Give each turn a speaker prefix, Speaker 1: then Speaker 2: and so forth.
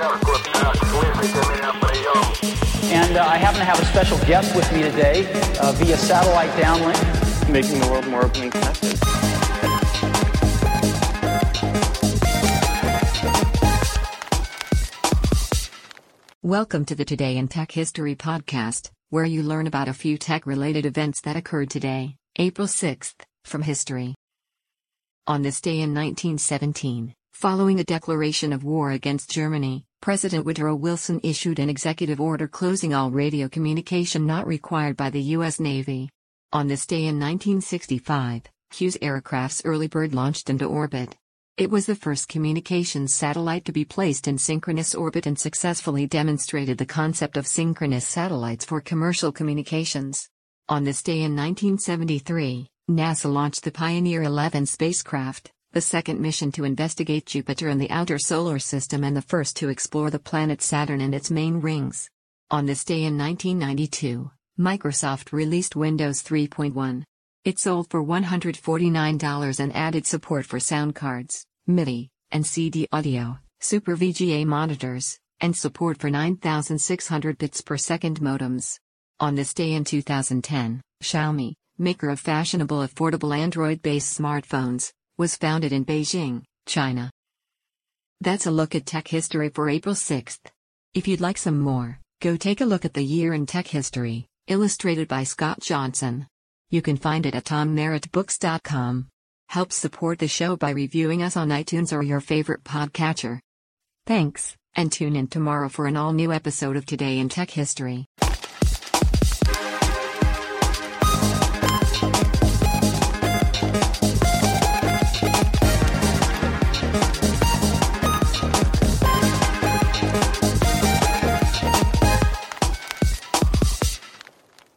Speaker 1: And uh, I happen to have a special guest with me today uh, via satellite downlink.
Speaker 2: Making the world more open and connected.
Speaker 3: Welcome to the Today in Tech History podcast, where you learn about a few tech related events that occurred today, April 6th, from history. On this day in 1917, following a declaration of war against Germany, President Woodrow Wilson issued an executive order closing all radio communication not required by the U.S. Navy. On this day in 1965, Hughes Aircraft's Early Bird launched into orbit. It was the first communications satellite to be placed in synchronous orbit and successfully demonstrated the concept of synchronous satellites for commercial communications. On this day in 1973, NASA launched the Pioneer 11 spacecraft, the second mission to investigate Jupiter and the outer solar system and the first to explore the planet Saturn and its main rings. On this day in 1992, Microsoft released Windows 3.1. It sold for $149 and added support for sound cards, MIDI, and CD audio, Super VGA monitors, and support for 9600 bits per second modems. On this day in 2010, Xiaomi, maker of fashionable affordable Android-based smartphones, was founded in Beijing, China. That's a look at tech history for April 6th. If you'd like some more, go take a look at the year in tech history, illustrated by Scott Johnson. You can find it at tommerrittbooks.com. Help support the show by reviewing us on iTunes or your favorite podcatcher. Thanks, and tune in tomorrow for an all new episode of Today in Tech History.